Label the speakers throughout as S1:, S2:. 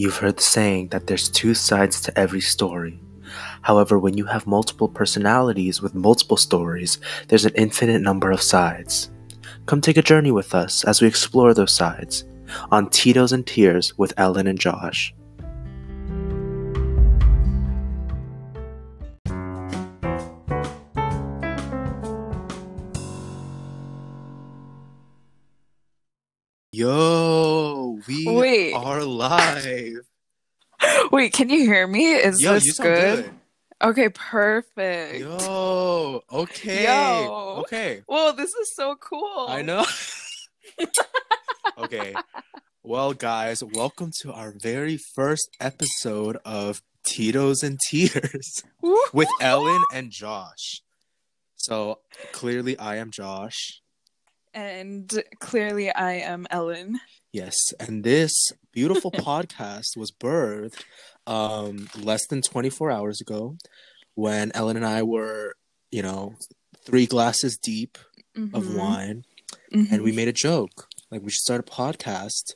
S1: You've heard the saying that there's two sides to every story. However, when you have multiple personalities with multiple stories, there's an infinite number of sides. Come take a journey with us as we explore those sides on Tito's and Tears with Ellen and Josh. Yo, we
S2: Wait.
S1: are live.
S2: Wait, can you hear me? Is
S1: Yo,
S2: this good?
S1: good.
S2: Okay, perfect.
S1: Yo, okay.
S2: Yo.
S1: Okay.
S2: Whoa, this is so cool.
S1: I know. okay. Well, guys, welcome to our very first episode of Tito's and Tears with Ellen and Josh. So clearly, I am Josh.
S2: And clearly, I am Ellen.
S1: Yes, and this beautiful podcast was birthed um, less than 24 hours ago when Ellen and I were, you know, three glasses deep of
S2: Mhm.
S1: wine.
S2: Mhm.
S1: and we made a joke like we should start a podcast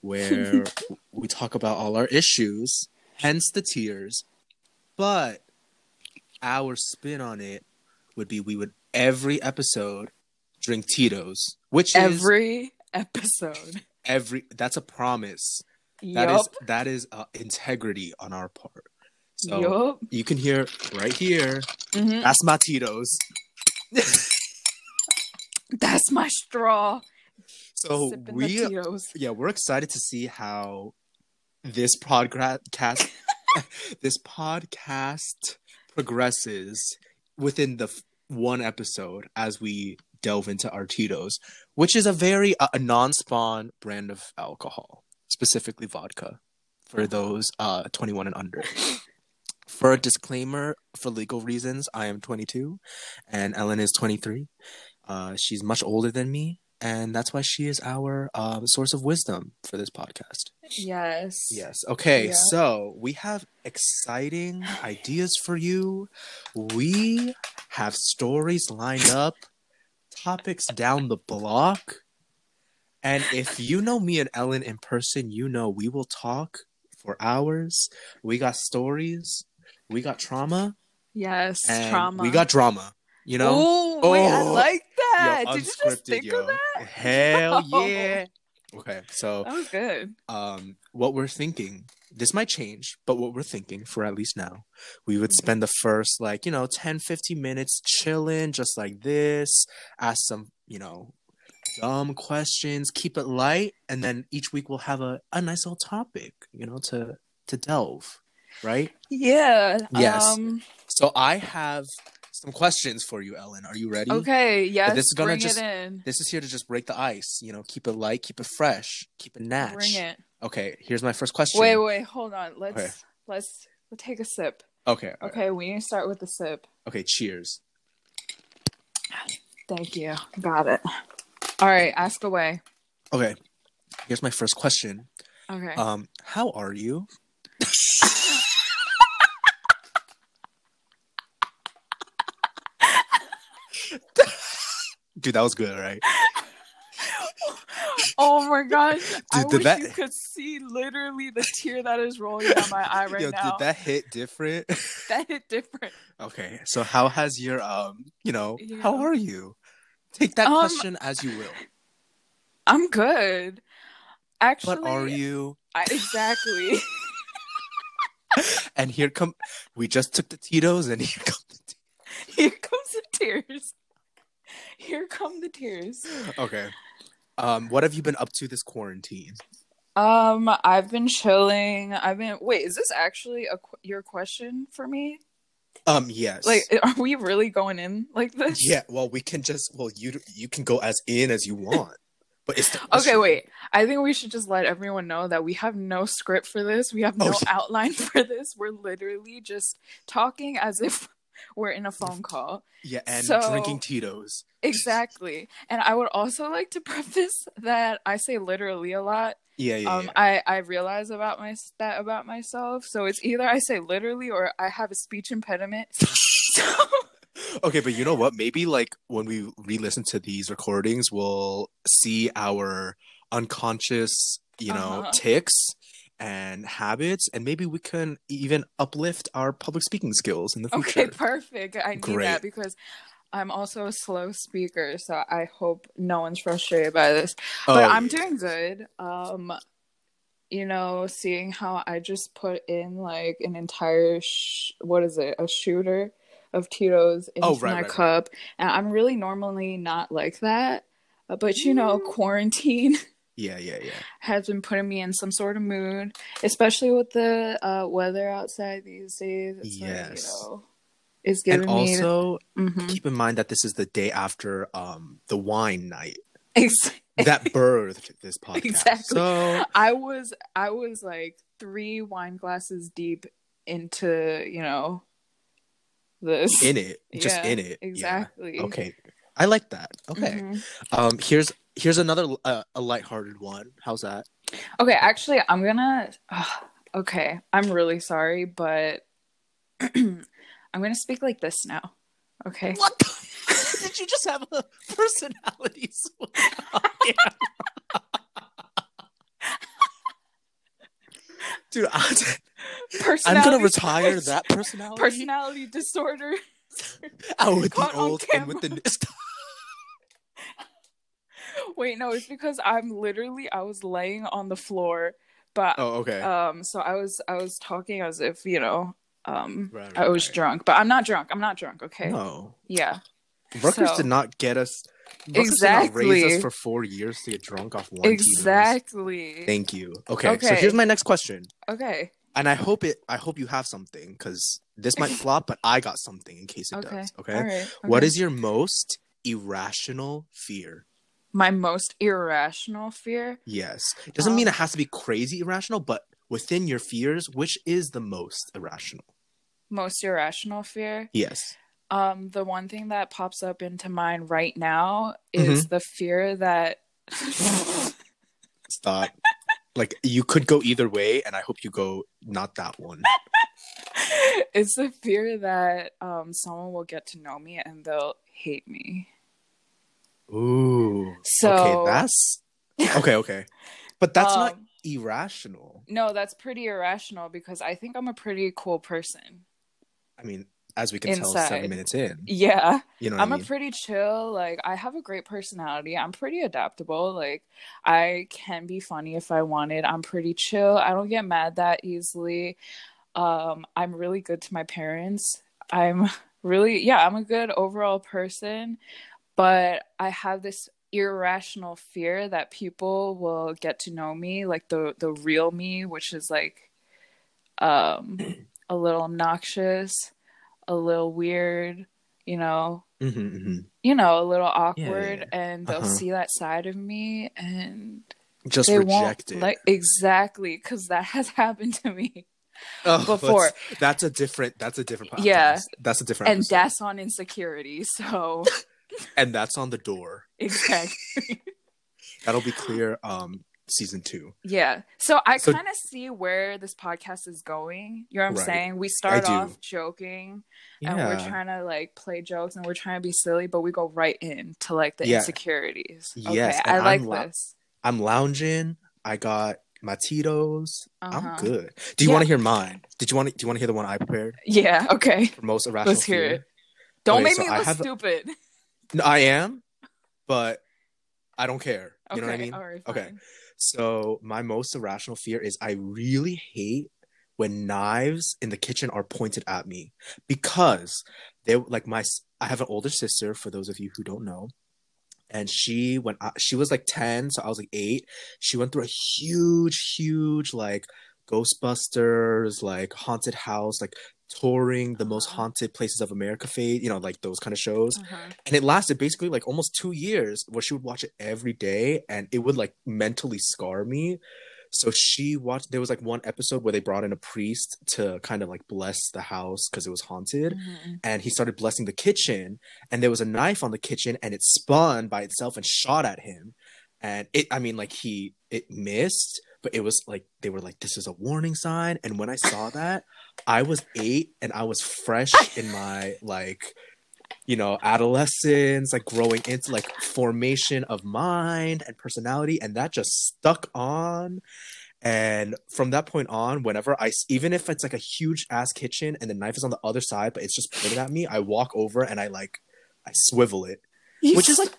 S1: where we talk about all our issues hence the tears but our spin on it would be we would every episode drink tito's which is
S2: every episode.
S1: Every that's a promise That is that is uh, integrity on our part so
S2: Yup.
S1: you can hear right here
S2: Mhm.
S1: that's my tito's
S2: That's my straw.
S1: so
S2: Sipping
S1: we yeah, we're excited to see how this podcast this podcast progresses within the f- one episode as we delve into our Tito's, which is a very uh, a non-spawn brand of alcohol, specifically vodka for those uh 21 and under. For a disclaimer, for legal reasons, I am 22 and Ellen is 23. Uh, she's much older than me, and that's why she is our um, source of wisdom for this podcast.
S2: Yes.
S1: Yes. Okay.
S2: Yeah.
S1: So we have exciting ideas for you. We have stories lined up, topics down the block. And if you know me and Ellen in person, you know we will talk for hours. We got stories, we got trauma,
S2: Yes.
S1: and
S2: trauma.
S1: we got drama. You know,
S2: Ooh, wait, I
S1: Oh.
S2: like that.
S1: Yo,
S2: Did you just think
S1: yo.
S2: of that?
S1: Hell
S2: Yo.
S1: yeah. Okay, so
S2: That was good.
S1: um what we're thinking this might change but what we're thinking for at least now we would spend the first like you know 10 15 minutes chilling just like this ask some you know dumb questions keep it light and then each week we'll have a, a nice little topic you know to to delve right
S2: Yeah.
S1: Yes.
S2: Um,
S1: so i have some questions for you ellen are you ready
S2: okay. Yes.
S1: this is gonna
S2: bring
S1: just-
S2: it in.
S1: this is here to just break the ice you know keep it light keep it fresh keep it natch
S2: Bring it.
S1: Okay here's my first question
S2: Wait, wait, hold on. Let's
S1: Okay.
S2: let's let's take a sip.
S1: okay okay,
S2: Okay, we need to start with the sip.
S1: okay cheers
S2: Thank you. Got it. All right, ask away.
S1: Okay. Here's my first question.
S2: Okay.
S1: Um, how are you? Dude, that was good, right?
S2: Oh my gosh. I
S1: Dude, did
S2: wish
S1: that-
S2: you could see literally the tear that is rolling down my eye right
S1: Yo,
S2: now.
S1: did that hit different?
S2: that hit different.
S1: okay. So how has your um, you know,
S2: Yeah.
S1: how are you? Take that
S2: Um,
S1: question as you will.
S2: I'm good. Actually,
S1: But are you?
S2: I, exactly.
S1: And here come we just took the Tito's and here come the
S2: Here comes the tears. Here come the tears.
S1: Okay. Um, what have you been up to this quarantine?
S2: Um, I've been chilling. I've been. Wait, is this actually a qu- your question for me?
S1: Um, yes.
S2: Like, are we really going in like this?
S1: Yeah, well, we can just well, you you can go as in as you want, but it's
S2: Okay, wait. I think we should just let everyone know that we have no script for this. We have no
S1: Oh, yeah.
S2: outline for this. We're literally just talking as if we're in a phone call.
S1: Yeah, and
S2: So-
S1: drinking Tito's.
S2: Exactly. And I would also like to preface that I say literally a lot.
S1: Yeah, yeah,
S2: um
S1: yeah.
S2: I I realize about my that about myself. So it's either I say literally or I have a speech impediment. so
S1: Okay, but you know what? Maybe like when we re-listen to these recordings, we'll see our unconscious, you know,
S2: Uh-huh.
S1: ticks, and habits, and maybe we can even uplift our public speaking skills in the future.
S2: Okay, perfect. I need
S1: Great.
S2: that because I'm also a slow speaker, so I hope no one's frustrated by this. But
S1: Oh,
S2: I'm
S1: yeah.
S2: doing good. Um, you know, seeing how I just put in like an entire sh- what is it, a shooter of Tito's into
S1: Oh, right,
S2: my
S1: right, right.
S2: cup, and I'm really normally not like that. But you know,
S1: Mm.
S2: quarantine
S1: Yeah, yeah, yeah.
S2: has been putting me in some sort of mood, especially with the uh, weather outside these days. It's like,
S1: Yes.
S2: you know, it's giving
S1: And
S2: me
S1: also
S2: Mhm.
S1: keep in mind that this is the day after um the wine night that birthed this podcast.
S2: Exactly.
S1: So
S2: I was I was like three wine glasses deep into you know this
S1: in it, just
S2: Yeah,
S1: in it. Yeah.
S2: exactly.
S1: Okay. I like that. Okay.
S2: Mhm.
S1: Um here's here's another uh, a lighthearted one. How's that?
S2: Okay, actually, I'm gonna. okay, I'm really sorry, but I'm gonna speak like this now. Okay.
S1: What the- Did you just have a personality. Dude, I, I'm gonna retire that personality.
S2: personality disorder.
S1: out with
S2: Caught
S1: the old and with the new.
S2: Wait, no, it's because I'm literally I was laying on the floor, but
S1: Oh, okay.
S2: um, so I was I was talking as if you know um
S1: Right,
S2: I was
S1: right.
S2: drunk, but I'm not drunk. I'm not drunk. Okay.
S1: No,
S2: Yeah.
S1: Rutgers
S2: So-
S1: did not get us. Rutgers did not raise us for four years to get drunk off one.
S2: Exactly.
S1: Thank you. Okay,
S2: okay.
S1: so here's my next question,
S2: okay.
S1: and I hope it. I hope you have something because this might flop, but I got something in case it
S2: Okay.
S1: does. Okay.
S2: All right. Okay.
S1: is your most irrational fear?
S2: My most irrational fear?
S1: Yes. It doesn't
S2: Um,
S1: mean it has to be crazy irrational, but within your fears, which is the most irrational?
S2: Most irrational fear?
S1: Yes.
S2: Um, the one thing that pops up into mind right now is
S1: Mm-hmm.
S2: the fear that
S1: Stop. like you could go either way, and I hope you go not that one.
S2: it's the fear that um someone will get to know me and they'll hate me.
S1: Ooh.
S2: So-
S1: okay, that's okay. Okay, but that's not
S2: Um,
S1: irrational.
S2: No, that's pretty irrational because I think I'm a pretty cool person.
S1: I mean, as we can tell, seven minutes in,
S2: Yeah.
S1: you know,
S2: I'm
S1: I
S2: a
S1: mean?
S2: pretty chill, like I have a great personality. I'm pretty adaptable. Like I can be funny if I wanted. I'm pretty chill. I don't get mad that easily. Um I'm really good to my parents. I'm really yeah, I'm a good overall person, but I have this irrational fear that people will get to know me like the the real me, which is like um a little obnoxious, a little weird, you know,
S1: Mhm, mhm.
S2: you know, a little
S1: yeah,
S2: awkward,
S1: yeah.
S2: and they'll
S1: Uh-huh.
S2: see that side of me, and
S1: Just
S2: they
S1: reject
S2: won't
S1: it.
S2: like exactly because that has happened to me,
S1: Oh,
S2: before.
S1: That's, that's a different. That's a different. Podcast.
S2: Yeah.
S1: That's a different.
S2: and
S1: episode.
S2: that's on insecurity. So
S1: and that's on the door.
S2: exactly,
S1: That'll be clear. Um, season two.
S2: yeah. So I
S1: So-
S2: kind of see where this podcast is going. You know what I'm
S1: Right.
S2: saying? We start off joking,
S1: Yeah.
S2: and we're trying to like play jokes, and we're trying to be silly, but we go right into like the
S1: Yeah.
S2: insecurities.
S1: Yes,
S2: okay,
S1: and
S2: I like
S1: I'm
S2: this.
S1: I'm lounging. I got my Tito's.
S2: Uh-huh.
S1: I'm good. Do you
S2: Yeah.
S1: want to hear mine? Did you want to? Do you want to hear the one I prepared
S2: Yeah. Okay.
S1: for most irrational
S2: Let's hear
S1: fear?
S2: it. Don't
S1: Okay,
S2: make
S1: so
S2: me look stupid.
S1: I am, but I don't care. You
S2: okay.
S1: know what I mean?
S2: Right.
S1: Okay. So my most irrational fear is I really hate when knives in the kitchen are pointed at me because they like my I have an older sister for those of you who don't know and she when I, she was like 10 so I was like 8 she went through a huge huge like Ghostbusters like haunted house like touring the most
S2: Uh-huh.
S1: haunted places of America fade, you know like those kind of shows
S2: Uh-huh.
S1: and it lasted basically like almost two years where she would watch it every day and it would like mentally scar me so she watched there was like one episode where they brought in a priest to kind of like bless the house because it was haunted
S2: Mhm.
S1: and he started blessing the kitchen and there was a knife on the kitchen and it spun by itself and shot at him and it i mean like he it missed but it was like they were like this is a warning sign and when i saw that i was eight and i was fresh in my like you know adolescence like growing into like formation of mind and personality and that just stuck on. And from that point on, whenever I, even if it's like a huge ass kitchen and the knife is on the other side, but it's just pointed at me, I walk over and I like, I swivel it, which is like,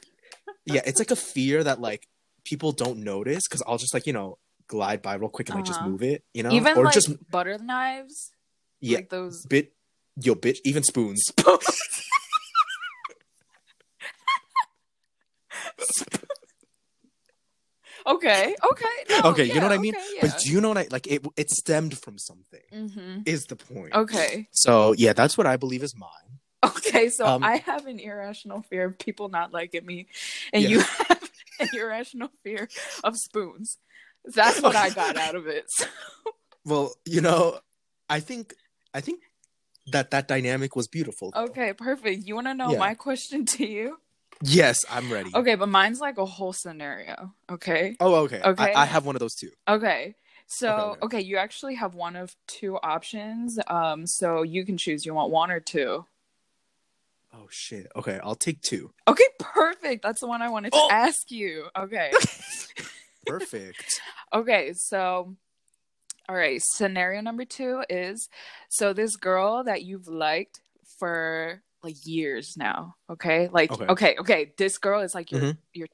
S1: yeah, it's like a fear that like people don't notice because I'll just like you know glide by real quick and like just
S2: Uh-huh.
S1: move it, you know,
S2: even
S1: or
S2: like
S1: just
S2: butter knives,
S1: yeah,
S2: like those.
S1: bit, yo, bitch, even spoons.
S2: okay, okay, no,
S1: okay, you know what I mean?
S2: okay, yeah.
S1: But do you know what I like? It it stemmed from something.
S2: Mhm.
S1: Is the point?
S2: Okay,
S1: So yeah, that's what I believe is mine.
S2: okay. So
S1: Um,
S2: I have an irrational fear of people not liking me, and
S1: Yeah.
S2: you have an irrational fear of spoons. That's what I got out of it. So-
S1: Well, you know, I think I think that that dynamic was beautiful.
S2: okay, perfect. You want to know
S1: Yeah.
S2: my question to you?
S1: Yes, I'm ready.
S2: Okay, but mine's like a whole scenario. Okay.
S1: Oh, okay.
S2: Okay.
S1: I, I have one of those too.
S2: Okay. So,
S1: Okay,
S2: okay,
S1: okay.
S2: you actually have one of two options. Um, so you can choose you want one or two.
S1: Oh shit. Okay, I'll take two.
S2: Okay, perfect. That's the one I wanted to
S1: Oh.
S2: ask you. Okay.
S1: Perfect.
S2: okay, so all right, scenario number two is so this girl that you've liked for like years now, okay? Like
S1: okay,
S2: okay, okay this girl is like your
S1: mm-hmm.
S2: your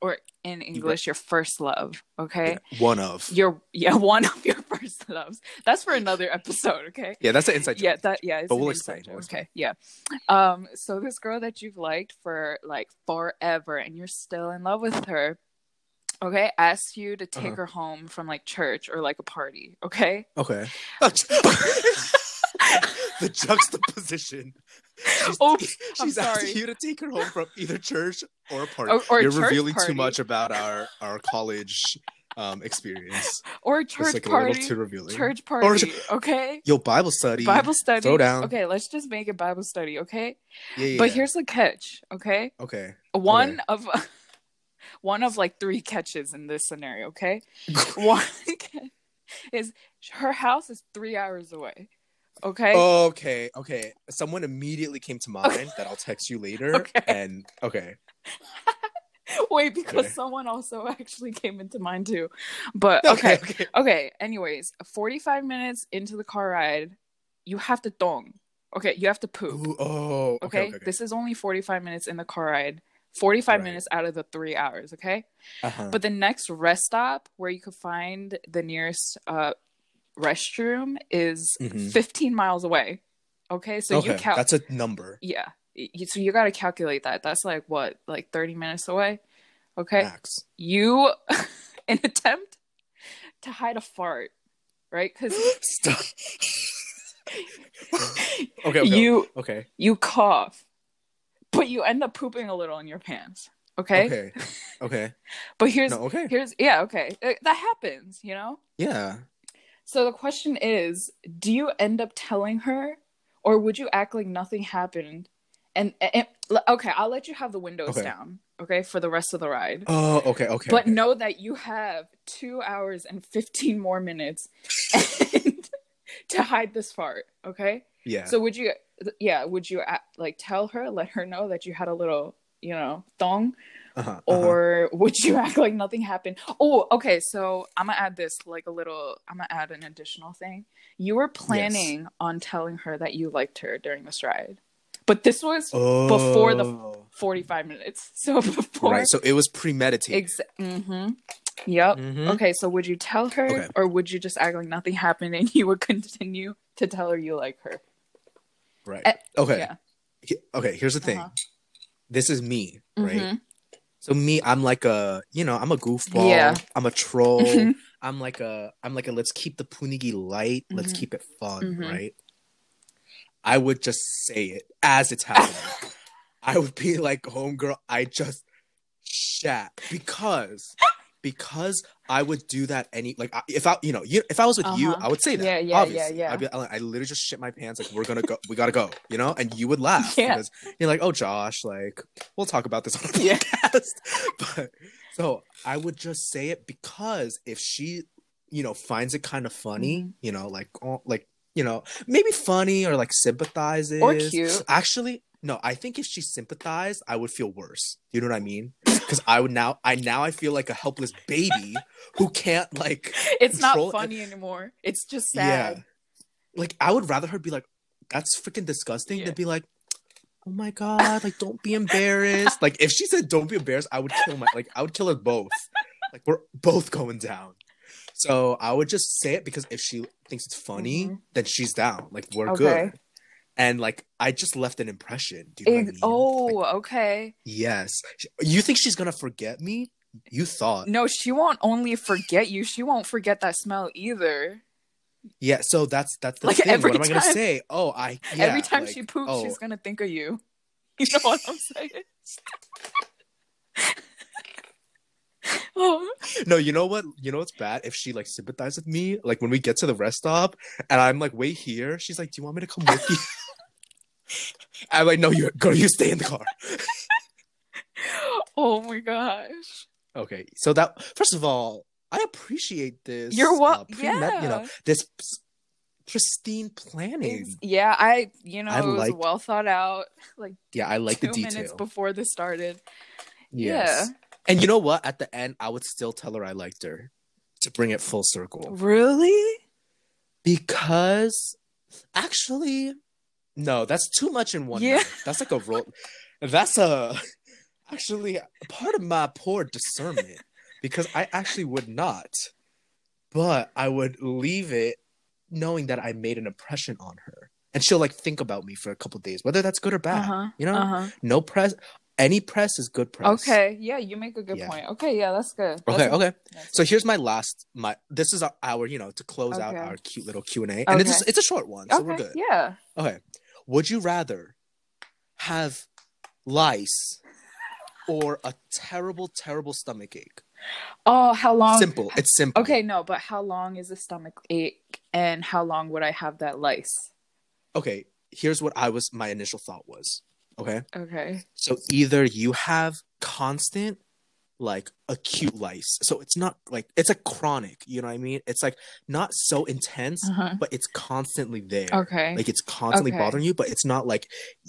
S2: or in English your first love, okay?
S1: Yeah, one of.
S2: Your yeah, one of your first loves. That's for another episode, okay?
S1: Yeah, that's an inside joke.
S2: Yeah, that yeah,
S1: but we'll explain.
S2: Okay, yeah. Um so this girl that you've liked for like forever and you're still in love with her okay asks you to take
S1: Uh-huh.
S2: her home from like church or like a party okay
S1: Okay. the juxtaposition. She's,
S2: Oops, I'm
S1: she's asking you to take her home from either church or a party.
S2: Or- or a
S1: You're revealing
S2: party.
S1: too much about our our college um experience.
S2: or church
S1: like a
S2: party
S1: little too revealing.
S2: church
S1: Or-
S2: party okay
S1: Yo, Bible study.
S2: bible study
S1: Throw down.
S2: okay let's just make it bible study okay
S1: Yeah, yeah.
S2: but here's the catch okay
S1: okay.
S2: one of one of like three catches in this scenario okay one is her house is three hours away okay
S1: Okay, okay. Someone immediately came to mind that I'll text you later.
S2: Okay.
S1: And okay,
S2: wait because
S1: okay.
S2: someone also actually came into mind too but okay
S1: okay.
S2: okay anyways 45 minutes into the car ride you have to dong okay you have to poop
S1: Ooh, oh, okay.
S2: okay,
S1: okay, okay.
S2: this is only 45 minutes in the car ride 45
S1: Right.
S2: minutes out of the three hours okay
S1: uh-huh.
S2: But the next rest stop where you could find the nearest uh, restroom is
S1: Mhm.
S2: 15 miles away. Okay, so
S1: okay,
S2: you count.
S1: that's a number.
S2: yeah, so you got to calculate that. That's like what, like 30 minutes away. Okay,
S1: Max.
S2: you an attempt to hide a fart, right? Because
S1: Stop. okay, okay.
S2: you
S1: okay.
S2: you cough, but you end up pooping a little in your pants. Okay,
S1: Okay. Okay.
S2: but here's
S1: No, okay.
S2: here's yeah okay Uh, that happens, you know.
S1: Yeah.
S2: So the question is, do you end up telling her or would you act like nothing happened? And, and okay, I'll let you have the windows
S1: Okay.
S2: down, okay, for the rest of the ride.
S1: Oh, okay, okay.
S2: but
S1: okay.
S2: know that you have 2 hours and 15 more minutes and, to hide this fart, okay?
S1: yeah.
S2: So would you yeah, would you like tell her, let her know that you had a little, you know, thong
S1: uh-huh, uh-huh.
S2: or would you act like nothing happened oh okay so i'm gonna add this like a little i'm gonna add an additional thing you were planning on telling her that you liked her during this ride but this was before the-
S1: Oh.
S2: 45 minutes so before
S1: right. So it was premeditated.
S2: ex- mm-hmm. yep
S1: Mhm.
S2: okay so would you tell her
S1: Okay.
S2: or would you just act like nothing happened and you would continue to tell her you like her
S1: Right.
S2: Eh,
S1: okay.
S2: yeah
S1: Okay. Here's the thing.
S2: Uh-huh.
S1: This is me, right?
S2: Mhm.
S1: So me, I'm like a, you know, I'm a goofball.
S2: Yeah.
S1: I'm a troll. I'm like a, I'm like a. Let's keep the punigi light. Let's
S2: Mhm.
S1: keep it fun,
S2: Mhm.
S1: right? I would just say it as it's happening. I would be like, homegirl, I just shat because because I would do that any like if I you know you if I was with you
S2: Uh-huh.
S1: I would say that
S2: Yeah, yeah, yeah,
S1: obviously.
S2: yeah.
S1: I'd be I literally just shit my pants like we're gonna go we gotta go you know and you would laugh
S2: Yeah.
S1: because you're like oh Josh like we'll talk about this on the
S2: Yeah.
S1: podcast but so I would just say it because if she you know finds it kind of funny
S2: Mm-hmm.
S1: you know like oh, like you know maybe funny or like sympathizes
S2: Or cute.
S1: actually no, I think if she sympathized, I would feel worse. You know what I mean? Because I would now, I now I feel like a helpless baby who can't like.
S2: It's not funny anymore. It's just sad.
S1: Yeah, like I would rather her be like, "That's freaking disgusting,"
S2: Yeah.
S1: than be like, "Oh my god, like don't be embarrassed." like if she said, "Don't be embarrassed," I would kill my like I would kill us both. like we're both going down. So I would just say it because if she thinks it's funny,
S2: Mhm.
S1: then she's down. Like we're
S2: Okay.
S1: good. And like I just left an impression. Do you know what I mean?
S2: oh,
S1: Like,
S2: okay.
S1: yes. You think she's gonna forget me? You thought.
S2: No, she won't only forget you. She won't forget that smell either.
S1: Yeah. So that's that's the
S2: Like,
S1: thing.
S2: every
S1: What am I gonna say? Oh, I. Yeah,
S2: Every time
S1: like,
S2: she poops,
S1: oh,
S2: she's gonna think of you. You know what I'm saying? oh,
S1: No, you know what? You know what's bad? If she like sympathizes with me, like when we get to the rest stop and I'm like, wait here, she's like, Do you want me to come with you? I'm like, no, you girl, you stay in the car.
S2: oh my gosh.
S1: Okay. So that first of all, I appreciate this.
S2: You're what?
S1: uh, pre-med- you know, this pristine planning.
S2: It's- yeah, I you know
S1: I
S2: it was
S1: like-
S2: well thought out. Like
S1: yeah, I like the
S2: minutes
S1: detail.
S2: before this started.
S1: Yes.
S2: Yeah.
S1: And you know what? At the end, I would still tell her I liked her to bring it full circle.
S2: Really?
S1: Because actually, no, that's too much in one.
S2: Yeah.
S1: night. That's like a roll. That's a actually part of my poor discernment because I actually would not, but I would leave it knowing that I made an impression on her, and she'll like think about me for a couple days, whether that's good or bad.
S2: Uh-huh.
S1: You know,
S2: Uh-huh.
S1: no press. Any press is good press.
S2: Okay. Yeah, you make a good
S1: Yeah.
S2: point. Okay, yeah, that's good.
S1: Okay.
S2: That's-
S1: okay.
S2: that's-
S1: So here's my last. My this is our, our you know to close out our cute little Q and A, and it's it's a short one, so we're good.
S2: Yeah.
S1: Okay. Would you rather have lice or a terrible, terrible stomach ache?
S2: Oh, how long?
S1: Simple. It's simple.
S2: Okay, no, but how long is a stomach ache, and how long would I have that lice?
S1: Okay. Here's what I was. My initial thought was. Okay.
S2: Okay.
S1: So either you have constant, like acute lice. So it's not like it's a chronic. You know what I mean? It's like not so intense,
S2: Uh-huh.
S1: but it's constantly there.
S2: Okay.
S1: Like it's constantly
S2: Okay.
S1: bothering you, but it's not like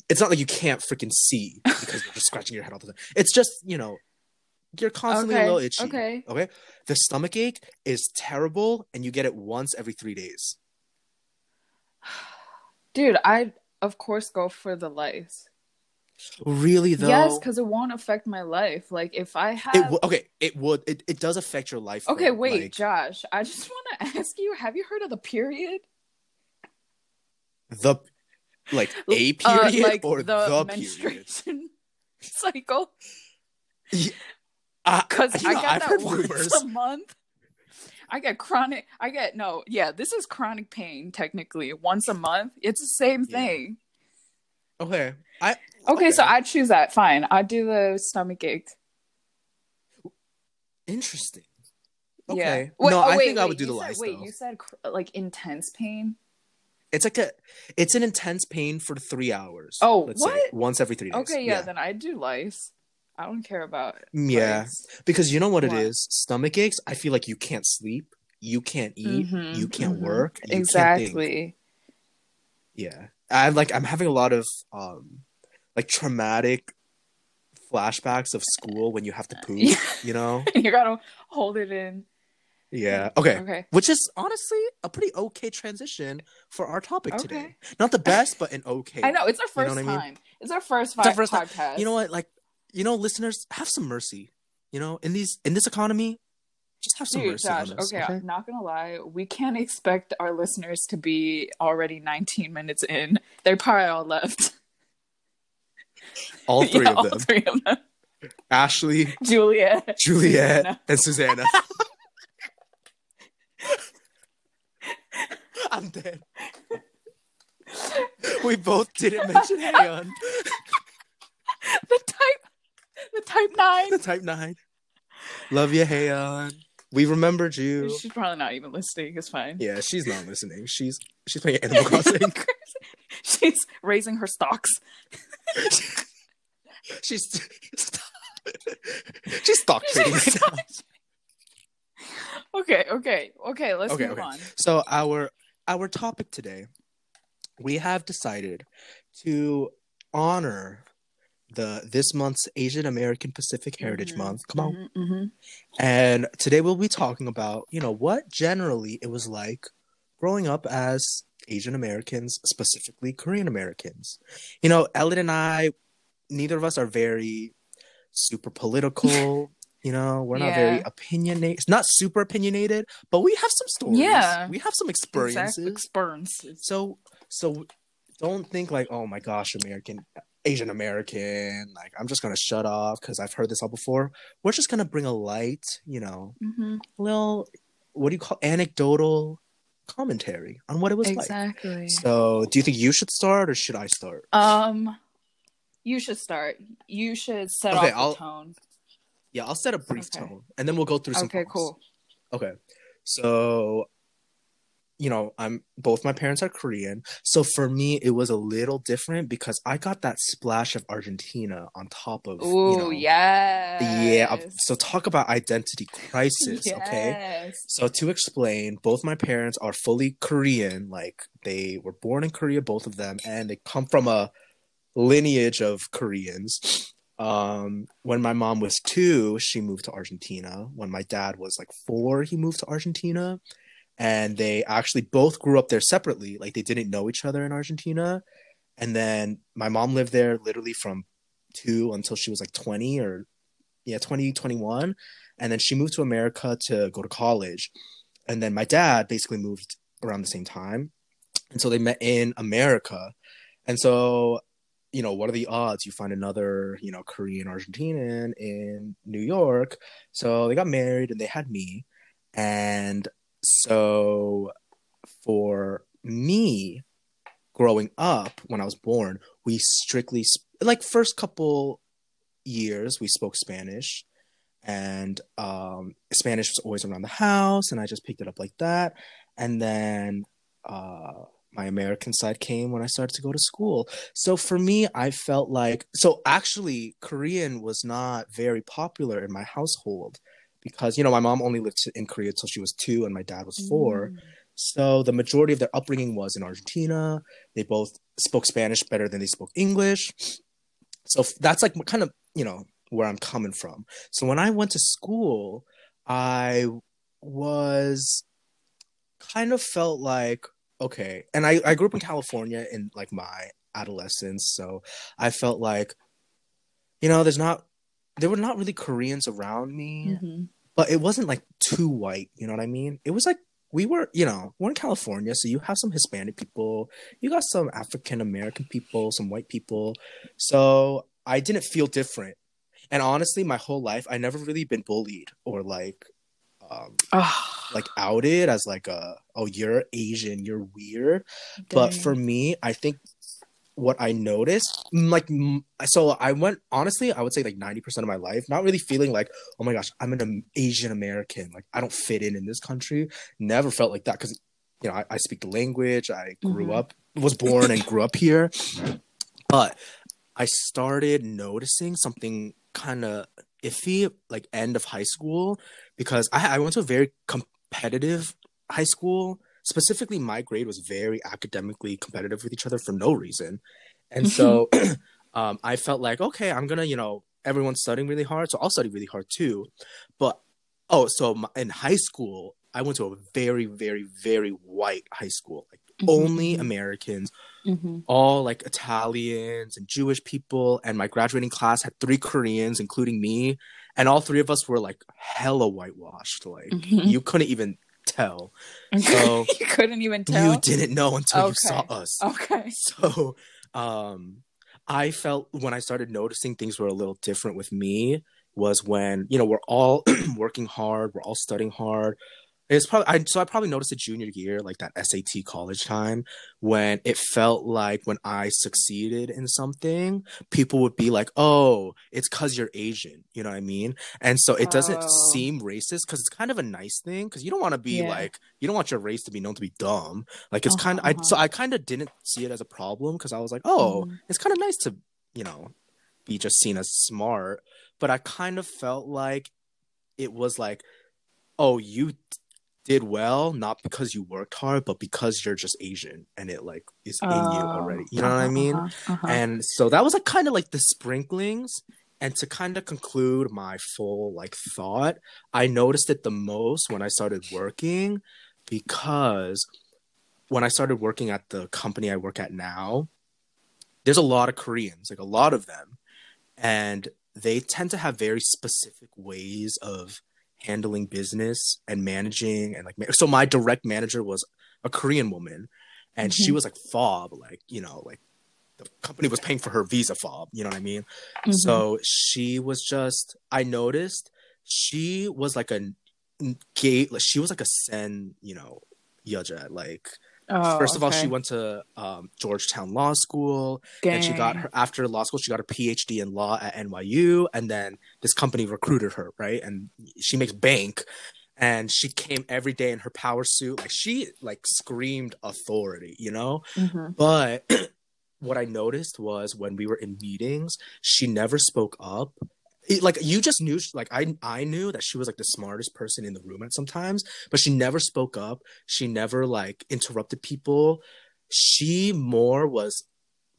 S1: it's not like you can't freaking see because you're just scratching your head all the time. It's just you know you're constantly
S2: okay.
S1: a little itchy.
S2: Okay.
S1: Okay. The stomach ache is terrible, and you get it once every three days.
S2: Dude, I of course go for the lice.
S1: Really though.
S2: Yes, because it won't affect my life. Like if I have.
S1: it w- okay. It would. It, it does affect your life.
S2: okay,
S1: though,
S2: wait,
S1: like,
S2: Josh. I just want to ask you: Have you heard of the period?
S1: the like a
S2: Uh,
S1: period
S2: like
S1: or
S2: the,
S1: the, period.
S2: menstruation cycle?
S1: Uh,
S2: Because
S1: you
S2: I
S1: know,
S2: got
S1: I've
S2: that once
S1: rumors.
S2: a month. I get chronic. I get no. Yeah, this is chronic pain. Technically, once a month. It's the same
S1: Yeah.
S2: thing.
S1: Okay. I
S2: Okay, so. I choose that. Fine. I do the stomach ache.
S1: interesting.
S2: Yeah.
S1: Okay.
S2: Wait,
S1: no,
S2: oh,
S1: I
S2: wait,
S1: think I would do the
S2: said-
S1: lice
S2: Wait,
S1: though.
S2: you said cr- like intense pain.
S1: It's like a, it's an intense pain for three hours.
S2: Oh,
S1: let's say,
S2: what?
S1: once every three days.
S2: Okay, yeah, then I do lice. I don't care about.
S1: Yeah.
S2: lice.
S1: because you know what,
S2: What?
S1: it is. Stomach aches. I feel like you can't sleep, you can't eat,
S2: Mhm,
S1: you can't
S2: mhm.
S1: work, you can't.
S2: Exactly.
S1: Yeah, I'm like I'm having a lot of um, like traumatic flashbacks of school when you have to poop.
S2: Yeah.
S1: You know?
S2: you gotta hold it in.
S1: Yeah. Okay.
S2: Okay.
S1: Which is honestly a pretty okay transition for our topic
S2: Okay.
S1: today. Not the best, but an okay.
S2: I know it's our
S1: You know
S2: first
S1: I mean?
S2: time. It's our first,
S1: It's our
S2: fi-
S1: first time. You know what? Like, you know, listeners, have some mercy. You know, in these in this economy, just have some
S2: Dude,
S1: mercy
S2: Josh,
S1: on us.
S2: okay, I'm not gonna lie. We can't expect our listeners to be already 19 minutes in. They're probably all left.
S1: All three
S2: Yeah,
S1: of
S2: all
S1: them:
S2: three of them.
S1: Ashley,
S2: Juliet.
S1: Juliet,
S2: Susanna.
S1: and Susanna. I'm dead. we both didn't mention Hayon,
S2: The type. The type nine.
S1: the Type Nine. Love you, Hayon. We remembered you.
S2: She's probably not even listening. It's fine.
S1: Yeah, she's not listening. She's she's playing Animal Crossing.
S2: She's raising her stocks.
S1: she's she's right now.
S2: Okay, okay, okay. Let's
S1: Okay,
S2: move
S1: okay.
S2: on.
S1: So our our topic today, we have decided to honor the this month's Asian American Pacific Heritage
S2: Mhm,
S1: Month. Come on.
S2: mhm, mhm.
S1: And today we'll be talking about, you know, what generally it was like growing up as Asian Americans, specifically Korean Americans. You know, Ellen and I, neither of us are very super political. You know, we're not very opinionated. Not super opinionated, but we have some stories.
S2: Yeah.
S1: we have some experiences.
S2: Exact- experiences.
S1: So, so don't think like, oh my gosh, American, Asian American. Like, I'm just gonna shut off because I've heard this all before. We're just gonna bring a light, you know,
S2: Mhm.
S1: little, what do you call anecdotal commentary on what it was
S2: Exactly.
S1: like. So, do you think you should start or should I start?
S2: Um, you should start. You should set
S1: Okay,
S2: off
S1: I'll-
S2: the tone.
S1: Yeah, I'll set a brief
S2: Okay.
S1: tone and then we'll go through some.
S2: Okay,
S1: points.
S2: cool.
S1: Okay. So, you know, I'm both my parents are Korean. So for me, it was a little different because I got that splash of Argentina on top of,
S2: Ooh,
S1: you know,
S2: yeah.
S1: yeah. So talk about identity crisis, okay? So to explain, both my parents are fully Korean. Like they were born in Korea, both of them, and they come from a lineage of Koreans. Um, when my mom was two, she moved to Argentina. When my dad was like four, he moved to Argentina. And they actually both grew up there separately. Like they didn't know each other in Argentina. And then my mom lived there literally from two until she was like 20 or yeah, 20, 21 and then she moved to America to go to college. And then my dad basically moved around the same time. And so they met in America. And so, you know, what are the odds you find another, you know, Korean Argentinian in New York? So they got married and they had me. And so for me growing up when I was born, we strictly like first couple years we spoke Spanish and um, Spanish was always around the house, and I just picked it up like that. And then uh, my American side came when I started to go to school. So for me, I felt like so actually Korean was not very popular in my household because you know my mom only lived in Korea until she was two, and my dad was four.
S2: Mm.
S1: So the majority of their upbringing was in Argentina. They both spoke Spanish better than they spoke English. So that's like kind of, you know, where I'm coming from. So when I went to school, I was kind of felt like, okay. And I, I grew up in California in like my adolescence. So I felt like, you know, there's not, there were not really Koreans around me
S2: Mhm.
S1: but it wasn't like too white you know what i mean it was like we were you know we're in california so you have some hispanic people you got some african american people some white people so i didn't feel different and honestly my whole life i never really been bullied or like um like outed as like a oh you're asian you're weird. But for me i think what i noticed like so i went honestly i would say like 90% of my life not really feeling like oh my gosh i'm an asian american. Like i don't fit in in this country. Never felt like that because you know I, I speak the language. I grew
S2: Mhm.
S1: up was born and grew up here. But i started noticing something kind of iffy like end of high school because I, I went to a very competitive high school. Specifically my grade was very academically competitive with each other for no reason. And so um, i felt like okay i'm gonna you know everyone's studying really hard so i'll study really hard too. But oh so my, in high school i went to a very very very white high school. Like
S2: Mhm,
S1: only americans
S2: Mhm.
S1: all like italians and jewish people. And my graduating class had three koreans including me and all three of us were like hella whitewashed like
S2: Mhm.
S1: you couldn't even tell So-
S2: you couldn't even tell.
S1: you didn't know until you saw us
S2: Okay.
S1: so um i felt when i started noticing things were a little different with me was when you know we're all working hard we're all studying hard it's probably I, so i probably noticed it junior year like that sat college time when it felt like when i succeeded in something people would be like oh it's because you're asian you know what i mean and so it doesn't
S2: Oh.
S1: seem racist because it's kind of a nice thing because you don't want to be
S2: Yeah.
S1: like you don't want your race to be known to be dumb like it's
S2: Uh-huh,
S1: kind of I
S2: uh-huh.
S1: so I kind of didn't see it as a problem because I was like, oh,
S2: Mhm.
S1: it's kind of nice to you know be just seen as smart, but I kind of felt like it was like, oh, you did well not because you worked hard but because you're just asian and it like is in you already. You know what i
S2: Uh-huh,
S1: mean?
S2: uh-huh, uh-huh.
S1: and so that was like kind of like the sprinklings. And to kind of conclude my full like thought i noticed it the most when i started working because when i started working at the company i work at now there's a lot of koreans like a lot of them. And they tend to have very specific ways of handling business and managing and like so my direct manager was a korean woman and she
S2: Mhm.
S1: was like fob like you know like the company was paying for her visa fob you know what i mean
S2: Mhm.
S1: so she was just i noticed she was like a gay like she was like a sen you know yaja like
S2: Oh,
S1: first of all she went to um, georgetown law school and she got her after law school she got her phd in law at nyu and then this company recruited her right? And she makes bank and she came every day in her power suit. Like she like screamed authority you know?
S2: Mhm.
S1: but what i noticed was when we were in meetings she never spoke up It- like you just knew like i i knew that she was like the smartest person in the room at sometimes but she never spoke up. She never like interrupted people. She more was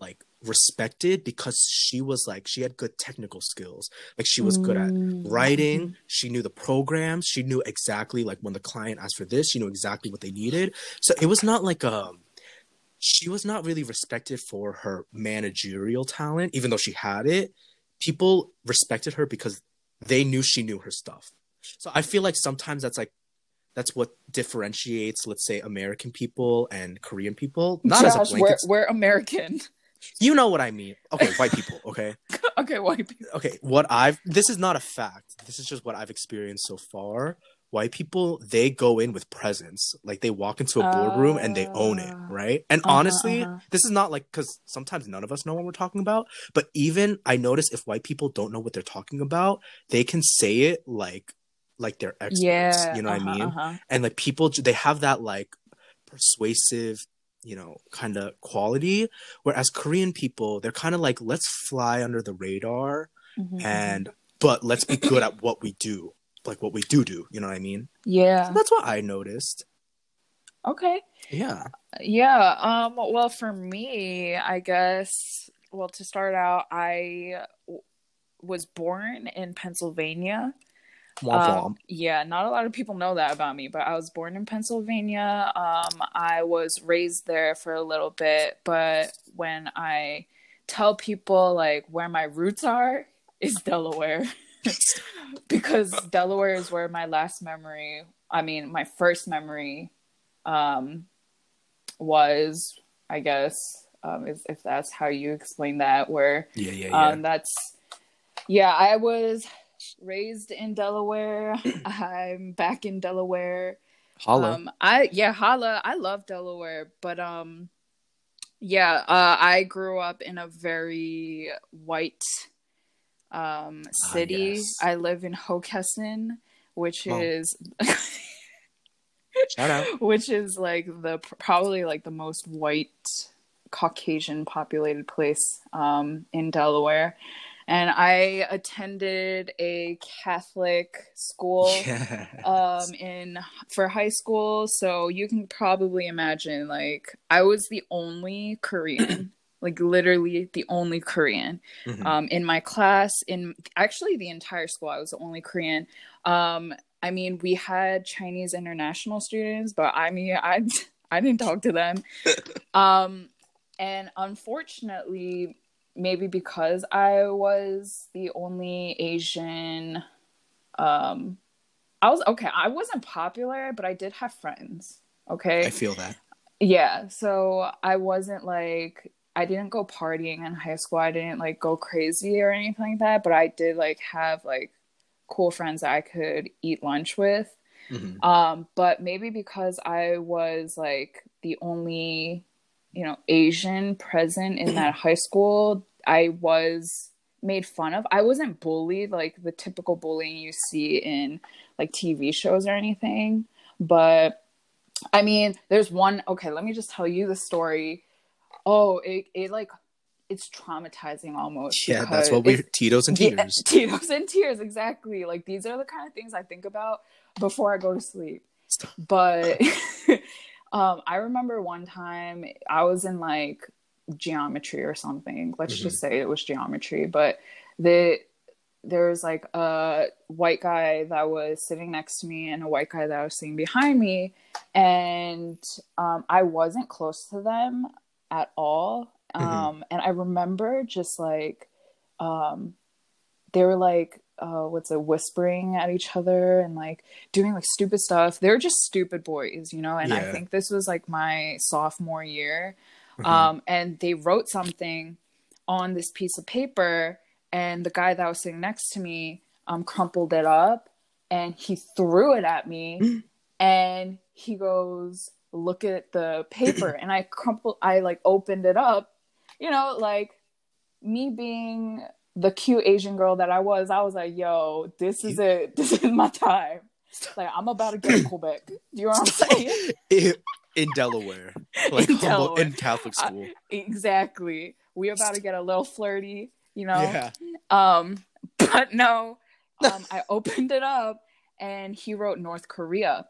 S1: like respected because she was like she had good technical skills. Like she was good at
S2: Mm.
S1: writing. She knew the programs. She knew exactly like when the client asked for this she knew exactly what they needed. So it was not like um she was not really respected for her managerial talent even though she had it people respected her because they knew she knew her stuff. So i feel like sometimes that's like that's what differentiates let's say american people and korean people not as a
S2: Josh, we're,
S1: blanket
S2: we're American.
S1: you know what i mean. Okay white people okay?
S2: Okay, white people.
S1: okay what i've this is not a fact. This is just what i've experienced so far white people they go in with presence like they walk into a boardroom and they own it
S2: Ah.
S1: right and
S2: Uh-huh,
S1: honestly
S2: uh-huh.
S1: this is not like because sometimes none of us know what we're talking about but even i notice if white people don't know what they're talking about they can say it like like they're experts
S2: Yeah.
S1: you know what
S2: uh-huh,
S1: i mean
S2: uh-huh.
S1: and like people they have that like persuasive you know kind of quality whereas korean people they're kind of like let's fly under the radar
S2: Mhm,
S1: and but let's be good at what we do like what we do do you know what i mean
S2: yeah.
S1: so that's what i noticed
S2: Okay.
S1: yeah
S2: Yeah. Um. Well, for me, I guess. Well, to start out, I w- was born in Pennsylvania.
S1: womp
S2: Um, yeah, not a lot of people know that about me, but I was born in Pennsylvania. Um, I was raised there for a little bit, but when I tell people like where my roots are, is Delaware. because Delaware is where my last memory, I mean, my first memory um was, I guess, um if, if that's how you explain that, where
S1: yeah yeah yeah
S2: um, that's yeah. I was raised in Delaware. I'm back in Delaware.
S1: holla
S2: Um, I yeah, holla. I love Delaware, but um, yeah. Uh, I grew up in a very white um city.
S1: yes.
S2: I live in Hockessin, which
S1: Oh.
S2: is
S1: shout out
S2: which is like the probably like the most white Caucasian populated place um, in Delaware. And I attended a Catholic school
S1: yeah
S2: um, in for high school, so you can probably imagine like I was the only Korean, like literally the only Korean
S1: Mhm.
S2: um, in my class in actually the entire school i was the only korean. Um, i mean we had chinese international students but i mean i i didn't talk to them. Um, and unfortunately maybe because i was the only asian um, i was okay i wasn't popular but i did have friends okay?
S1: I feel that.
S2: Yeah, so I wasn't like I didn't go partying in high school. I didn't like go crazy or anything like that, but I did like have like cool friends that I could eat lunch with.
S1: Mhm.
S2: Um, but maybe because I was like the only, you know, Asian present in that high school, I was made fun of. I wasn't bullied like the typical bullying you see in like TV shows or anything, but I mean, there's one. Okay, let me just tell you the story. Oh, it it like it's traumatizing almost.
S1: yeah that's what we tito's and
S2: yeah,
S1: tears
S2: Tito's and tears, exactly. Like these are the kind of things I think about before I go to sleep. but um, I remember one time I was in like geometry or something. Let's
S1: Mhm.
S2: just say it was geometry, but the there was like a white guy that was sitting next to me and a white guy that was sitting behind me, and um, I wasn't close to them at all.
S1: Mhm.
S2: Um, and I remember just like um, they were like uh, what's it whispering at each other and like doing like stupid stuff they're just stupid boys you know and i think this was like my sophomore year
S1: Mhm.
S2: um, and they wrote something on this piece of paper and the guy that was sitting next to me um, crumpled it up and he threw it at me and he goes look at the paper and i crumpled i like opened it up you know like me being the cute asian girl that i was i was like yo this is it this is my time like i'm about to get quebec do you know what i'm saying
S1: in, in Delaware, like
S2: In Delaware.
S1: in Catholic
S2: I-
S1: school.
S2: exactly we about to get a little flirty you know
S1: yeah.
S2: Um, but no, um, I opened it up and he wrote North Korea.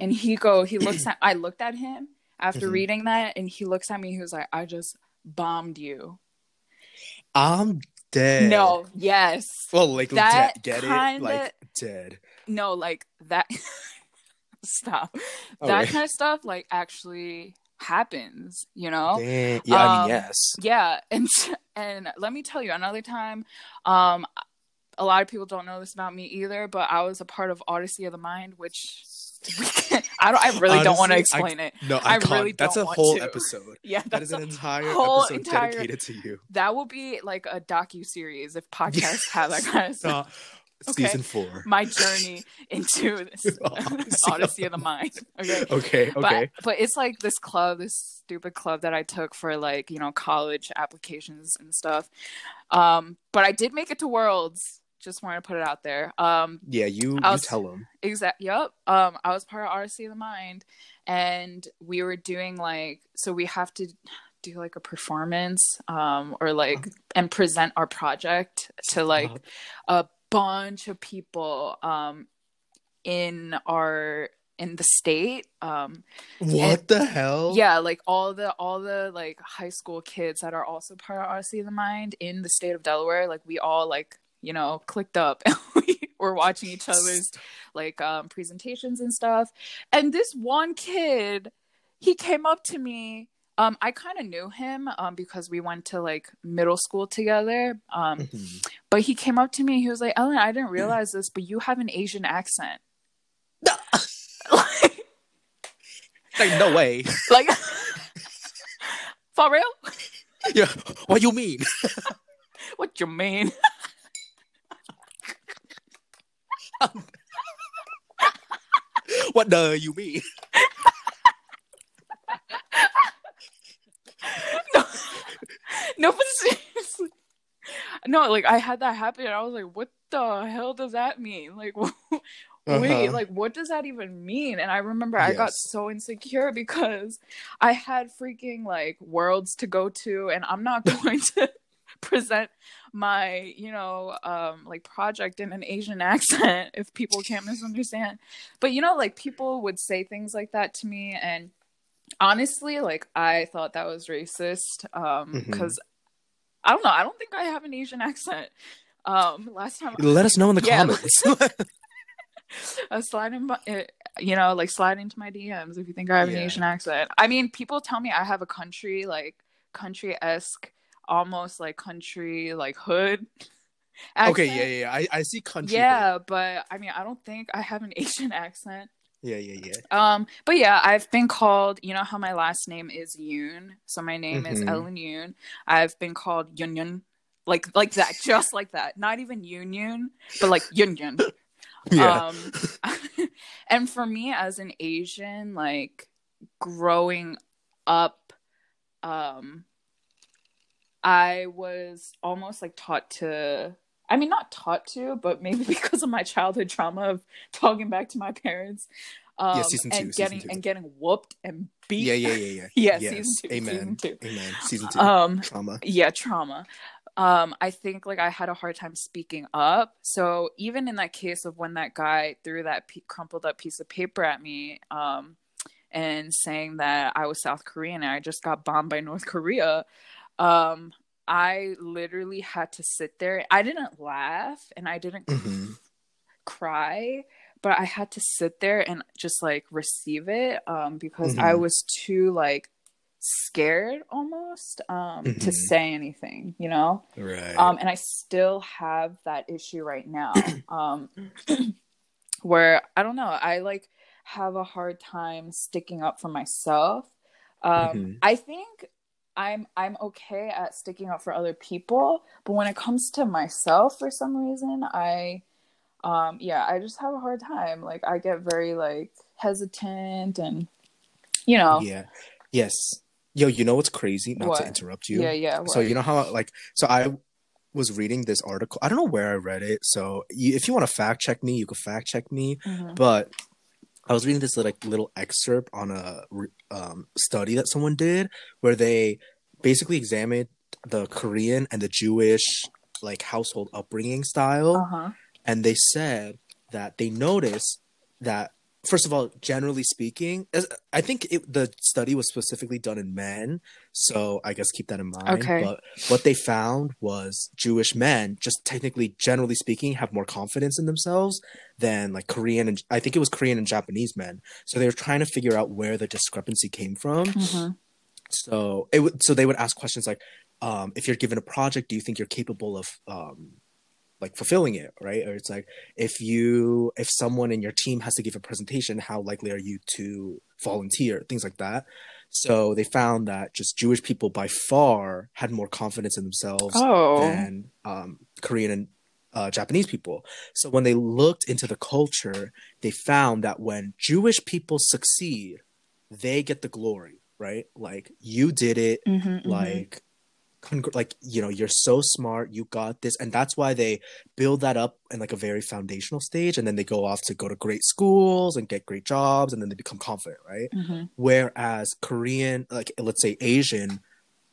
S2: And he go, he looks at, I looked at him after
S1: Mhm.
S2: reading that, and he looks at me. He was like, "I just bombed you."
S1: I'm dead.
S2: No, yes,
S1: Well, like
S2: That
S1: de- get
S2: kinda-
S1: it? Like dead.
S2: no, like that. Stop. That
S1: Okay.
S2: kind of stuff, like actually happens. You know.
S1: Damn. Yeah, I
S2: Um,
S1: mean, yes.
S2: yeah and and let me tell you another time um a lot of people don't know this about me either but i was a part of odyssey of the mind which i don't i really don't want to
S1: Honestly, I-
S2: explain it
S1: No,
S2: I
S1: I can't.
S2: really
S1: That's
S2: don't
S1: a
S2: want
S1: whole
S2: to.
S1: episode.
S2: yeah
S1: That
S2: that's
S1: an entire
S2: whole
S1: episode
S2: entire-
S1: dedicated to you.
S2: that will be like a docu series if podcasts have that kind of stuff
S1: Uh,
S2: Okay.
S1: Season four.
S2: my journey into this
S1: Odyssey
S2: odyssey
S1: of
S2: of the mind okay
S1: Okay. Okay.
S2: But, but it's like this club, this stupid club that I took for like, you know, college applications and stuff. Um, but I did make it to Worlds. Just wanted to put it out there. Um,
S1: yeah, you
S2: I
S1: you tell them.
S2: exact. Yep. Um, I was part of Odyssey of the Mind, and we were doing like, so we have to do like a performance, um, or like and present our project to like a bunch of people, um, in our in the state. Um,
S1: What the hell?
S2: yeah like all the all the like high school kids that are also part of Odyssey of the Mind in the state of Delaware like we all like you know clicked up and we were watching each other's like um presentations and stuff and this one kid he came up to me um I kind of knew him um because we went to like middle school together um
S1: Mhm.
S2: but he came up to me he was like Ellen I didn't realize this but you have an Asian accent like
S1: Like no way.
S2: like for real
S1: yeah. What you mean?
S2: What you mean?
S1: What the you mean?
S2: No, no, but seriously. No, like I had that happen and I was like, what the hell does that mean? Like wait,
S1: Uh-huh.
S2: like what does that even mean? And I remember I got so insecure because I had freaking like worlds to go to and I'm not going to present my, you know, um like project in an Asian accent if people can't misunderstand. But you know, like people would say things like that to me and honestly, like I thought that was racist um because I don't know, I don't think I have an Asian accent. Um last time
S1: Let us know in the
S2: Yeah.
S1: comments.
S2: slide in uh, you know, like slide into my DMs if you think I have an Asian accent. I mean, people tell me I have a country like country esque, almost like country like hood.
S1: okay, yeah, yeah, yeah. I, I see country.
S2: Yeah, but I mean, I don't think I have an Asian accent.
S1: Yeah, yeah, yeah.
S2: Um, but yeah, I've been called. You know how my last name is Yoon, so my name is
S1: Mhm.
S2: Ellen Yoon. I've been called Yun Yun, like like that, just like that. Not even Yoon Yoon, but like Yun Yun.
S1: Yeah.
S2: Um, and for me as an Asian, like growing up, um, I was almost like taught to. I mean, not taught to, but maybe because of my childhood trauma of talking back to my parents, um,
S1: Yeah, season two,
S2: and
S1: season
S2: getting
S1: two.
S2: and getting whooped and beat.
S1: yeah, yeah, yeah, yeah.
S2: Yeah,
S1: Yes.
S2: season two,
S1: Amen.
S2: season two.
S1: Amen. Season two.
S2: Um,
S1: Trauma.
S2: yeah, trauma. um i think like i had a hard time speaking up so even in that case of when that guy threw that p- crumpled up piece of paper at me um and saying that i was south korean and i just got bombed by north korea um i literally had to sit there i didn't laugh and i didn't
S1: hmm
S2: cry but i had to sit there and just like receive it um because i
S1: Mhm.
S2: was too like scared almost um to
S1: Mhm.
S2: say anything you know
S1: Right.
S2: um and i still have that issue right now um where i don't know i like have a hard time sticking up for myself um
S1: Mhm.
S2: i think i'm i'm okay at sticking up for other people but when it comes to myself for some reason i um yeah i just have a hard time like i get very like hesitant and you know
S1: Yeah. Yes. Yo, you know what's crazy? Not
S2: What?
S1: to interrupt you.
S2: yeah yeah
S1: So you know how like so I was reading this article. I don't know where I read it. So you, if you want to fact check me, you can fact check me.
S2: Mhm.
S1: But I was reading this like little excerpt on a um, study that someone did where they basically examined the Korean and the Jewish like household upbringing style,
S2: uh-huh.
S1: And they said that they noticed that first of all, generally speaking, as I think it, the study was specifically done in men, so I guess keep that in mind.
S2: Okay.
S1: But what they found was Jewish men, just technically, generally speaking, have more confidence in themselves than like Korean and I think it was Korean and Japanese men. So they were trying to figure out where the discrepancy came from.
S2: Mhm.
S1: So it would so they would ask questions like, um, if you're given a project, do you think you're capable of um, like fulfilling it, right? Or it's like if you if someone in your team has to give a presentation, how likely are you to volunteer? Things like that. So they found that just Jewish people by far had more confidence in themselves
S2: oh
S1: than um, Korean and uh, Japanese people. So when they looked into the culture, they found that when Jewish people succeed, they get the glory, right? Like you did it,
S2: Mhm, mhm.
S1: like congr- like you know you're so smart you got this and that's why they build that up in like a very foundational stage and then they go off to go to great schools and get great jobs and then they become confident right?
S2: Mhm.
S1: whereas korean like let's say asian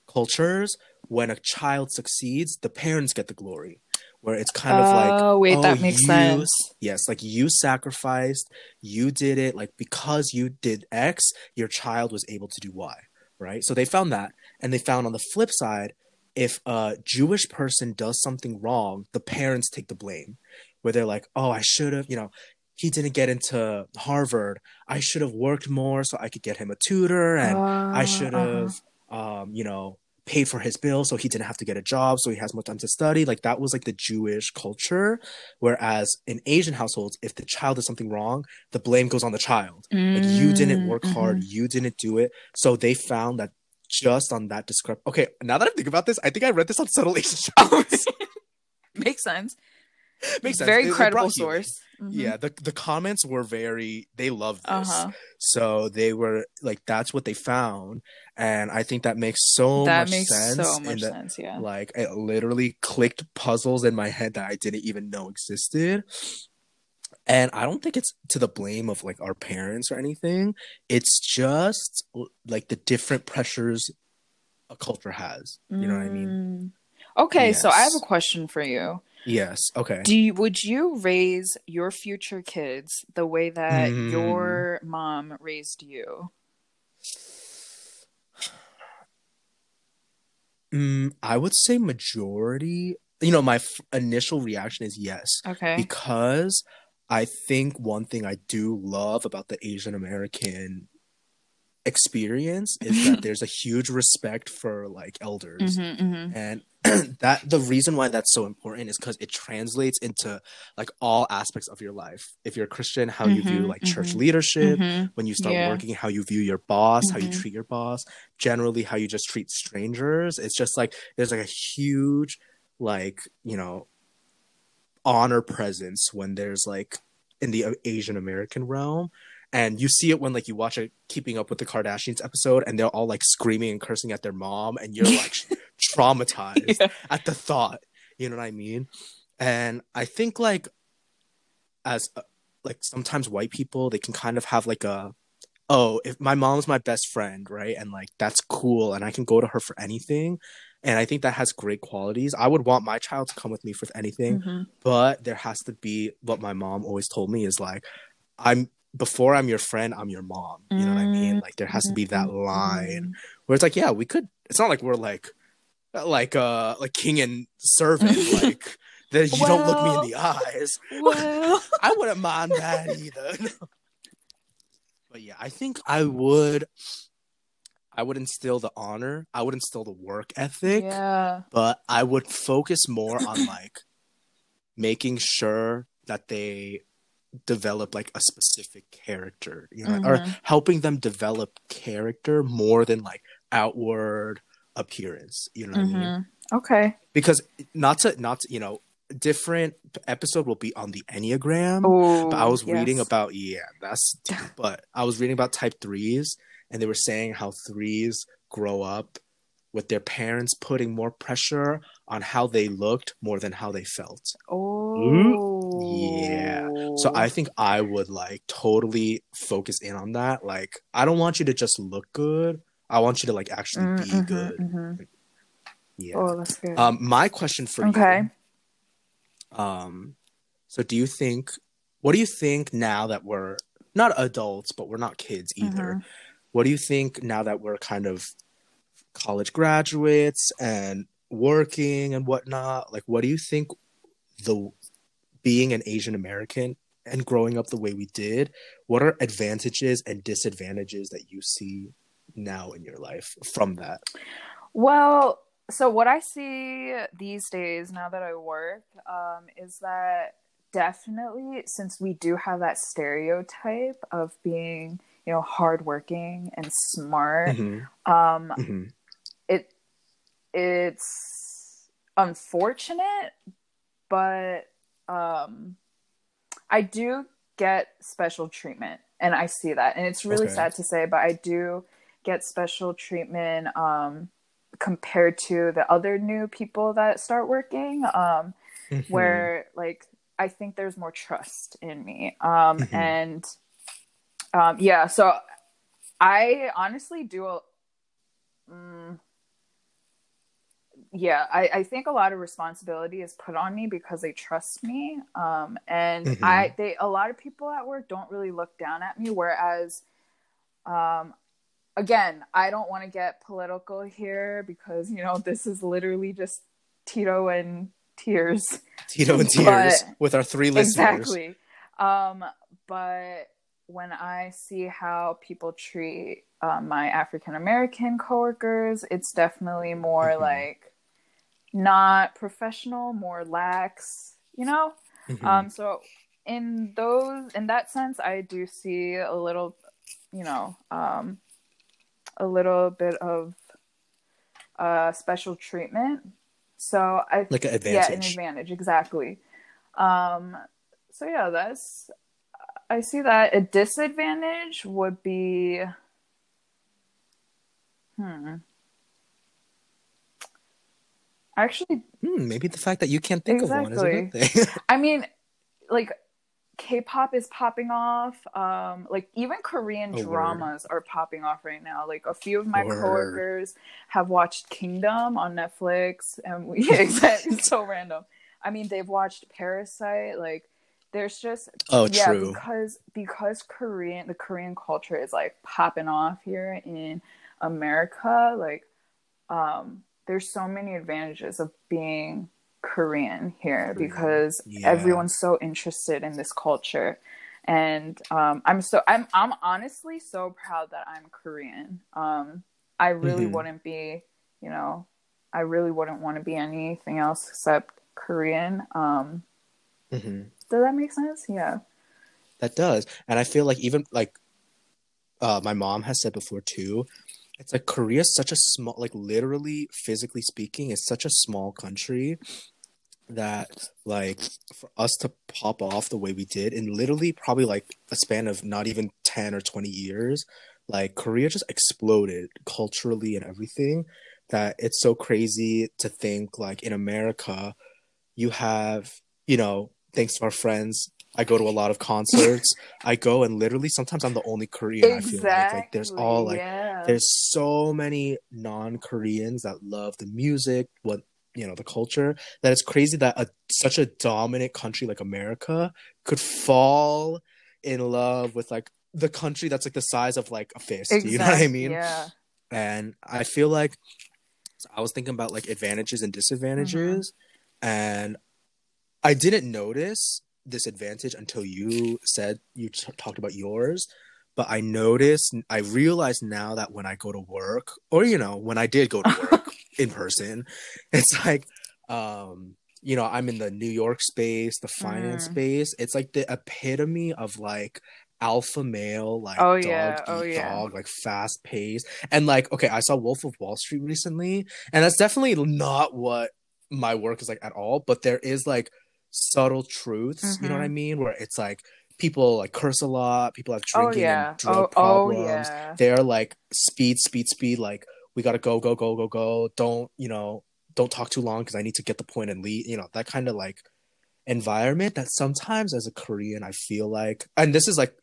S1: cultures when a child succeeds the parents get the glory where it's kind of like
S2: oh wait
S1: oh,
S2: that makes
S1: you-
S2: sense.
S1: yes like you sacrificed you did it like because you did x your child was able to do y right? So they found that and they found on the flip side if a jewish person does something wrong the parents take the blame. Where they're like oh i should have you know he didn't get into harvard. I should have worked more so i could get him a tutor and i
S2: Uh,
S1: should
S2: uh-huh.
S1: have um you know paid for his bill so he didn't have to get a job so he has more time to study. Like that was like the jewish culture. Whereas in asian households if the child does something wrong the blame goes on the child. Like you didn't work
S2: Mm,
S1: hard. You didn't do it. So they found that just on that description. okay now that i think about this i think i read this on subtle asian shows
S2: makes sense.
S1: Makes sense.
S2: Very
S1: It- it
S2: credible
S1: healing.
S2: source. Mhm.
S1: yeah the, the comments were very they loved this.
S2: Uh-huh.
S1: So they were like that's what they found. And i think that makes so
S2: that
S1: much
S2: makes
S1: sense
S2: so much
S1: that
S2: sense yeah.
S1: like it literally clicked puzzles in my head that i didn't even know existed and i don't think it's to the blame of like our parents or anything. It's just like the different pressures a culture has. You know what i mean?
S2: Mm. okay so i have a question for you.
S1: Yes okay.
S2: Do you, would you raise your future kids the way that
S1: Mm.
S2: your mom raised you?
S1: Mm, i would say majority you know my f- initial reaction is yes.
S2: Okay.
S1: Because I think one thing I do love about the Asian American experience is that there's a huge respect for like elders.
S2: Mhm, mhm.
S1: And that the reason why that's so important is because it translates into like all aspects of your life. If you're a Christian, how you view
S2: Mhm,
S1: like church
S2: mhm.
S1: leadership,
S2: Mhm.
S1: when you start
S2: Yeah.
S1: working, how you view your boss, how you
S2: Mhm.
S1: treat your boss, generally how you just treat strangers. It's just like there's like a huge like, you know, honor presence when there's like in the Asian American realm. And you see it when like you watch a Keeping Up with the Kardashians episode and they're all like screaming and cursing at their mom and you're like traumatized
S2: Yeah.
S1: at the thought. You know what I mean? And I think like as uh, like sometimes white people they can kind of have like a oh if my mom's my best friend right and like that's cool and I can go to her for anything and I think that has great qualities. I would want my child to come with me for anything,
S2: Mhm.
S1: but there has to be what my mom always told me is like, I'm before I'm your friend, I'm your mom. You know what I mean? Like there has to be that line where it's like, yeah, we could. It's not like we're like, like uh, like king and servant. like that you don't look me in the eyes.
S2: Well,
S1: I wouldn't mind that either. but yeah, I think I would. I would instill the honor. I would instill the work ethic.
S2: yeah.
S1: But I would focus more on like making sure that they develop like a specific character, you know, or
S2: Mhm.
S1: helping them develop character more than like outward appearance. You know what I mean?
S2: Mhm. Okay.
S1: Because not to not to, you know, different episode will be on the enneagram.
S2: Oh,
S1: But I was reading about yeah, that's but I was reading about type threes, and they were saying how threes grow up with their parents putting more pressure on how they looked more than how they felt.
S2: Oh.
S1: Yeah. So I think I would like totally focus in on that. Like, I don't want you to just look good. I want you to like actually
S2: Mm,
S1: be
S2: mhm,
S1: good.
S2: mhm.
S1: Yeah.
S2: Oh, that's good.
S1: Um, my question for you.
S2: okay.
S1: you. Um, so do you think? What do you think now that we're not adults, but we're not kids either?
S2: Mhm.
S1: What do you think now that we're kind of college graduates and working and whatnot? Like, what do you think the being an Asian American and growing up the way we did? What are advantages and disadvantages that you see now in your life from that?
S2: Well, so what I see these days now that I work um, is that definitely since we do have that stereotype of being, you know, hardworking and smart,
S1: Mhm,
S2: um,
S1: mhm.
S2: it it's unfortunate, but um, I do get special treatment, and I see that, and it's really
S1: Okay.
S2: sad to say, but I do get special treatment um, compared to the other new people that start working. Um,
S1: Mhm.
S2: where like I think there's more trust in me. Um
S1: Mhm.
S2: and um yeah, so I honestly do a mm, yeah, I, I think a lot of responsibility is put on me because they trust me. Um and
S1: Mhm.
S2: I they a lot of people at work don't really look down at me, whereas um again, I don't want to get political here because you know this is literally just Tito and tears.
S1: Tito and Tears
S2: But-
S1: with our three listeners.
S2: Exactly. Um, but when I see how people treat um, my African American coworkers, it's definitely more
S1: Mhm.
S2: like not professional, more lax, you know?
S1: Mhm.
S2: Um, so in those, in that sense, I do see a little, you know, um, a little bit of uh, special treatment. So I
S1: like an advantage.
S2: yeah an
S1: advantage.
S2: advantage exactly um so yeah that's i see that a disadvantage would be hmm actually
S1: Hmm, maybe the fact that you can't think of one is a good thing.
S2: i mean like k-pop is popping off um like even korean
S1: Oh, word.
S2: dramas are popping off right now like a few of my
S1: Word.
S2: coworkers have watched kingdom on netflix and we yeah, exactly it's so random i mean they've watched parasite like there's just
S1: oh,
S2: yeah
S1: true.
S2: because because korean the korean culture is like popping off here in america like um there's so many advantages of being korean here because
S1: yeah.
S2: everyone's so interested in this culture and um i'm so i'm i'm honestly so proud that i'm korean um i really
S1: Mhm.
S2: wouldn't be you know i really wouldn't want to be anything else except korean um
S1: hmm
S2: does that make sense yeah
S1: That does, and I feel like even like uh, my mom has said before too. It's like Korea's such a small, like literally, physically speaking, it's such a small country that like for us to pop off the way we did in literally probably like a span of not even 10 or 20 years like korea just exploded culturally and everything that it's so crazy to think like in america you have you know thanks to our friends i go to a lot of concerts. I go and literally sometimes i'm the only korean i feel like. Like there's all like
S2: yeah.
S1: there's so many non-koreans that love the music what you know the culture that it's crazy that a, such a dominant country like america could fall in love with like the country that's like the size of like a fist you know what i mean?
S2: Yeah.
S1: and i feel like i was thinking about like advantages and disadvantages. Mm-hmm. And i didn't notice this advantage until you said you t- talked about yours but i noticed i realized now that when i go to work or you know when i did go to work in person it's like um you know i'm in the new york space the finance
S2: Mm.
S1: space it's like the epitome of like alpha male like
S2: Oh,
S1: dog
S2: yeah.
S1: eat
S2: Oh, yeah.
S1: dog like fast paced and like okay i saw wolf of wall street recently and that's definitely not what my work is like at all but there is like subtle truths you know what i
S2: Mhm.
S1: mean where it's like people like curse a lot people have
S2: Oh
S1: drinking
S2: yeah.
S1: and drug
S2: Oh, oh
S1: problems
S2: yeah.
S1: they're like speed speed speed like we gotta go go go go go don't you know don't talk too long because i need to get the point and lead you know that kind of like environment that sometimes as a korean i feel like and this is like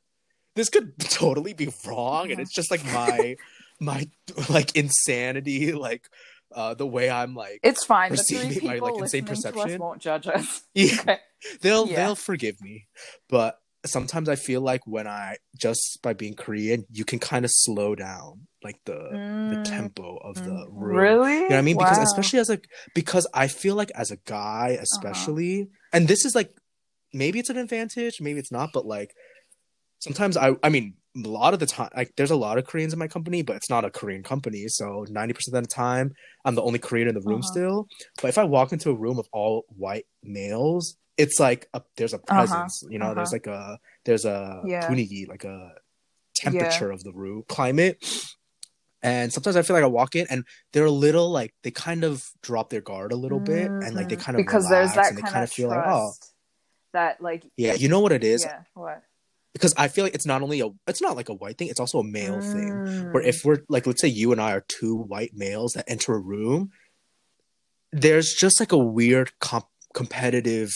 S1: this could totally be wrong and it's just like my my like insanity like uh the way i'm like
S2: It's fine. The
S1: perceiving
S2: three
S1: my,
S2: people
S1: like, insane
S2: listening to us
S1: perception.
S2: won't judge us.
S1: yeah,
S2: Okay.
S1: they'll
S2: Yeah.
S1: they'll forgive me but sometimes i feel like when i just by being korean you can kind of slow down like the the
S2: Mm,
S1: tempo of the
S2: mm.
S1: room
S2: Really?
S1: you know what i mean because especially as a because i feel like as a guy
S2: Uh-huh.
S1: especially and this is like maybe it's an advantage maybe it's not but like sometimes i i mean a lot of the time like there's a lot of koreans in my company but it's not a korean company so 90% of the time i'm the only korean in the room
S2: Uh-huh.
S1: still but if i walk into a room of all white males it's like a, there's a presence you know there's
S2: uh-huh.
S1: like a there's a
S2: Yeah.
S1: like a temperature of the room climate and sometimes i feel like i walk in and they're a little like they kind of drop their guard a little bit and like they
S2: Mhm.
S1: kind of
S2: because there's that
S1: and they
S2: kind,
S1: kind
S2: of
S1: of feel
S2: trust
S1: like oh
S2: that like
S1: yeah you know what it is
S2: yeah what
S1: because i feel like it's not only a it's not like a white thing it's also a male thing where
S2: Mm.
S1: if we're like let's say you and i are two white males that enter a room there's just like a weird comp- competitive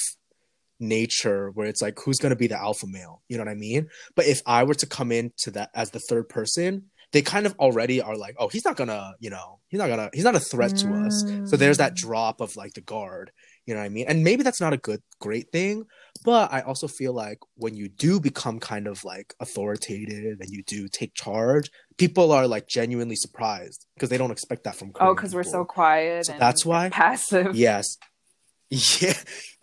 S1: nature where it's like who's going to be the alpha male you know what i mean but if i were to come into that as the third person they kind of already are like oh he's not gonna you know he's not gonna he's not a threat to us so there's that
S2: Mm.
S1: drop of like the guard you know what i mean and maybe that's not a good great thing but i also feel like when you do become kind of like authoritative and you do take charge people are like genuinely surprised because they don't expect that from
S2: oh because we're so quiet
S1: So
S2: and
S1: that's why-
S2: passive.
S1: Yes. Yeah.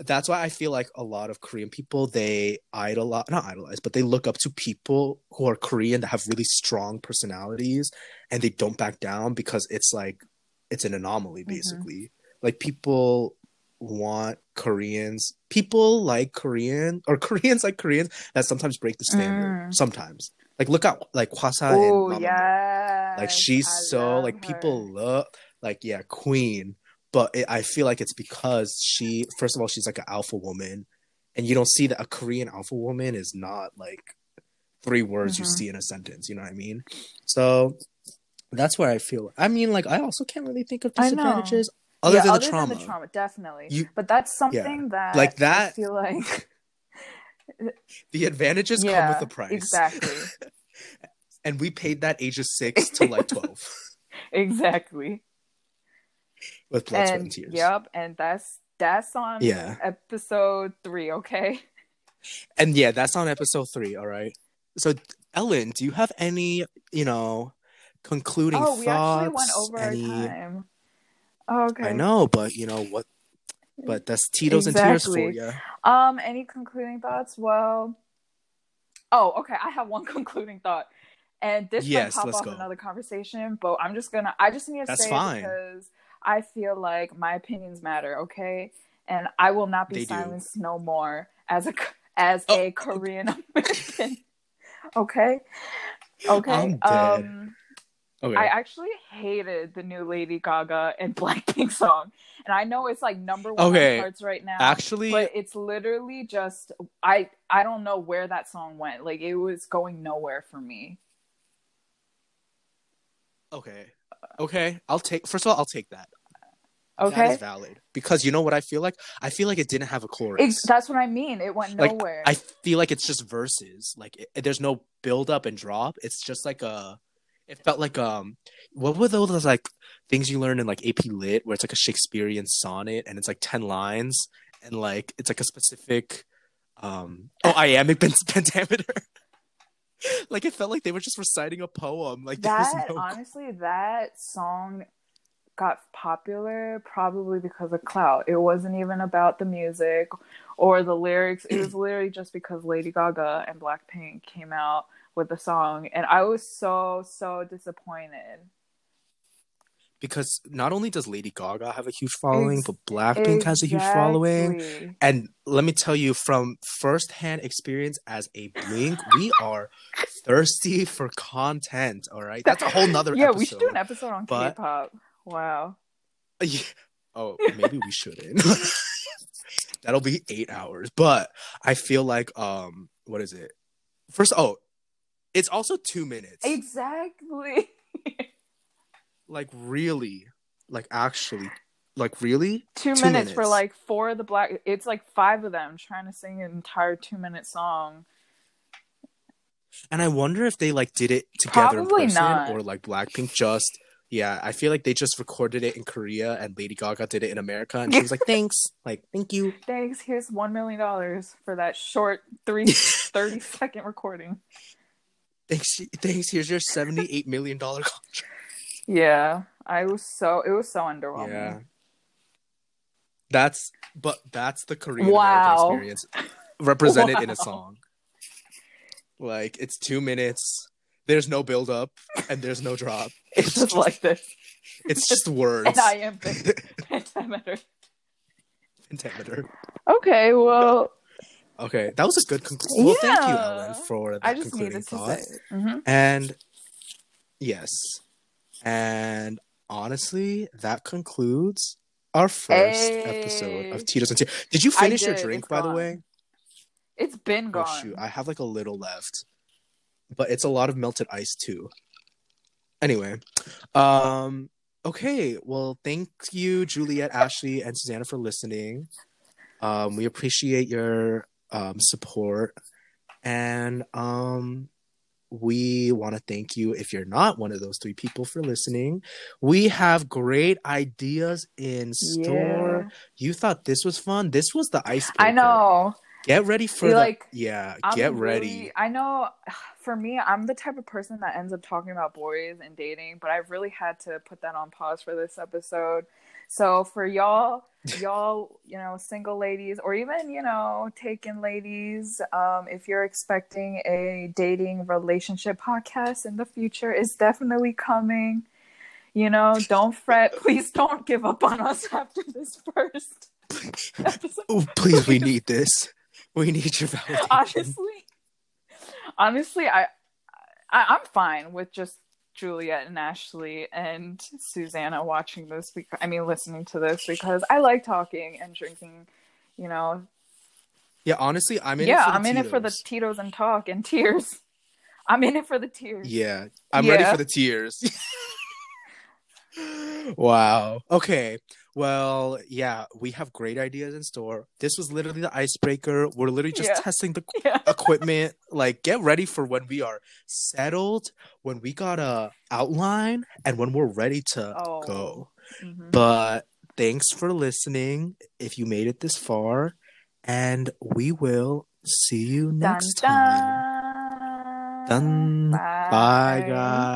S1: That's why i feel like a lot of korean people they idolize not idolize but they look up to people who are korean that have really strong personalities and they don't back down because it's like it's an anomaly
S2: Mhm.
S1: basically. Like people want koreans. People like korean or koreans like koreans that sometimes break the standard.
S2: Mm.
S1: sometimes. Like look at like Hwasa
S2: oh
S1: and Mamamoo
S2: yeah
S1: like she's so like people love like yeah queen. But it, i feel like it's because she first of all she's like an alpha woman. And you don't see that a korean alpha woman is not like three words you
S2: Mhm.
S1: see in a sentence. You know what i mean? So that's where i feel. I mean like i also can't really think of
S2: I
S1: disadvantages other
S2: yeah,
S1: than
S2: other
S1: the trauma,
S2: than the trauma. definitely.
S1: You-
S2: but that's something that
S1: Like that I
S2: feel like
S1: the advantages come with the price.
S2: exactly.
S1: And we paid that ages 6 to like 12
S2: exactly.
S1: With blood sweat and
S2: and
S1: tears.
S2: yep and that's that's on
S1: Yeah.
S2: episode three okay?
S1: And yeah, that's on episode three. All right. So, Ellen, do you have any, you know, concluding
S2: oh we
S1: thoughts?
S2: actually went over
S1: any...
S2: our time oh, okay
S1: I know, but you know what? But that's Tito's and tears for you.
S2: Um, any concluding thoughts? Well, oh, okay. I have one concluding thought, and this
S1: Yes,
S2: might pop off
S1: go.
S2: another conversation, but I'm just gonna. I just need to
S1: That's
S2: say
S1: fine.
S2: it because I feel like my opinions matter. Okay, and I will not be
S1: They do.
S2: silenced no more as a as
S1: Oh.
S2: a Korean American. okay. Okay.
S1: I'm dead.
S2: Um,
S1: Okay.
S2: I actually hated the new Lady Gaga and Blackpink song, and I know it's like number one
S1: Okay.
S2: on charts right now.
S1: Actually,
S2: but it's literally just I I don't know where that song went. Like it was going nowhere for me.
S1: okay. Okay. I'll take, first of all, I'll take that. That
S2: Okay,
S1: is valid. Because you know what I feel like? I feel like it didn't have a chorus.
S2: That's what I mean. It went
S1: like
S2: nowhere.
S1: I feel like it's just verses. Like it, there's no build up and drop. It's just like a It felt like um, what were those like things you learn in like AP Lit, where it's like a Shakespearean sonnet and it's like ten lines, and like it's like a specific um, oh iambic pentameter. like it felt like they were just reciting a poem. Like
S2: that
S1: no...
S2: honestly, that song got popular probably because of clout. It wasn't even about the music or the lyrics. It was literally just because Lady Gaga and Blackpink came out with the song, and I was so so disappointed.
S1: Because not only does Lady Gaga have a huge following, Ex- but Blackpink exactly. has a huge following. And let me tell you from firsthand experience as a Blink, we are thirsty for content. All right, that's a whole nother.
S2: yeah,
S1: episode.
S2: we should do an episode on but... K-pop. Wow.
S1: Yeah. Oh, maybe we shouldn't. That'll be eight hours. But I feel like um, what is it? First, oh, it's also two minutes.
S2: Exactly.
S1: like really, like actually, like really.
S2: Two, two minutes, minutes, for like four of the black. It's like five of them trying to sing an entire two minute song.
S1: And I wonder if they like did it together Probably in person not. or like Blackpink just yeah, I feel like they just recorded it in Korea and Lady Gaga did it in America and she was like, Thanks. Like, thank you.
S2: Thanks. Here's one million dollars for that short three 30 second recording.
S1: Thanks thanks. Here's your seventy eight million dollar contract.
S2: Yeah. I was so it was so underwhelming. Yeah.
S1: That's but that's the Korean wow. American experience represented wow. in a song. Like it's two minutes there's no build up and there's no drop.
S2: It's, just, like this.
S1: It's just words.
S2: And I am pentameter.
S1: Pentameter.
S2: Okay, well.
S1: Okay, that was a good conclusion. Well, thank you, Ellen, for that I just concluding thought.
S2: Mm-hmm.
S1: And yes, and honestly, that concludes our first hey. episode of Tito's and Tears. Did you finish did. your drink, it's by gone. the way?
S2: It's been gone. Oh, shoot,
S1: I have like a little left but it's a lot of melted ice too. Anyway, um, okay. Well, thank you, Juliet, Ashley, and Susanna for listening. Um, we appreciate your um, support, and um, we want to thank you if you're not one of those three people for listening. We have great ideas in store. Yeah. You thought this was fun. This was the ice.
S2: I know.
S1: Get ready for the, like yeah. I'm get ready. Really,
S2: I know for me, I'm the type of person that ends up talking about boys and dating, but I've really had to put that on pause for this episode. So for y'all, y'all, you know, single ladies or even, you know, taken ladies, um, if you're expecting a dating relationship podcast in the future, is definitely coming. You know, don't fret. Please don't give up on us after this first
S1: episode. Oh, please, we need this. We need your validation.
S2: Honestly, honestly, I, I I'm fine with just Juliet and Ashley and Susanna watching this. Because I mean, listening to this because I like talking and drinking. You know.
S1: Yeah, honestly, I'm in.
S2: Yeah,
S1: I'm
S2: in it for the Tito's and talk and tears. I'm in it for the tears.
S1: Yeah, I'm yeah. ready for the tears. wow. Okay. Well, yeah, we have great ideas in store. This was literally the icebreaker. We're literally just yeah. testing the yeah. equipment. Like, get ready for when we are settled, when we got a outline, and when we're ready to oh. go. Mm-hmm. But thanks for listening. If you made it this far, and we will see you next dun, time. Dun. Dun. Bye, Bye guys.